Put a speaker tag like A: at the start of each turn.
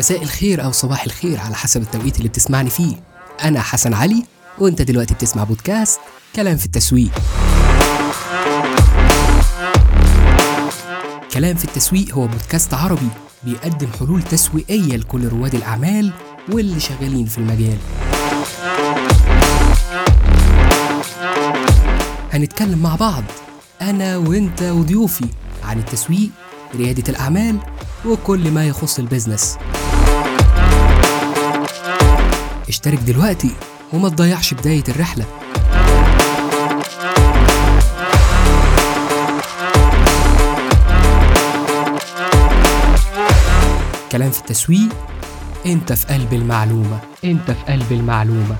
A: مساء الخير أو صباح الخير على حسب التوقيت اللي بتسمعني فيه. أنا حسن علي وأنت دلوقتي بتسمع بودكاست كلام في التسويق. كلام في التسويق هو بودكاست عربي بيقدم حلول تسويقية لكل رواد الأعمال واللي شغالين في المجال. هنتكلم مع بعض أنا وأنت وضيوفي عن التسويق ريادة الأعمال وكل ما يخص البيزنس. اشترك دلوقتي وما تضيعش بداية الرحلة. كلام في التسويق انت في قلب المعلومة. انت في قلب المعلومة.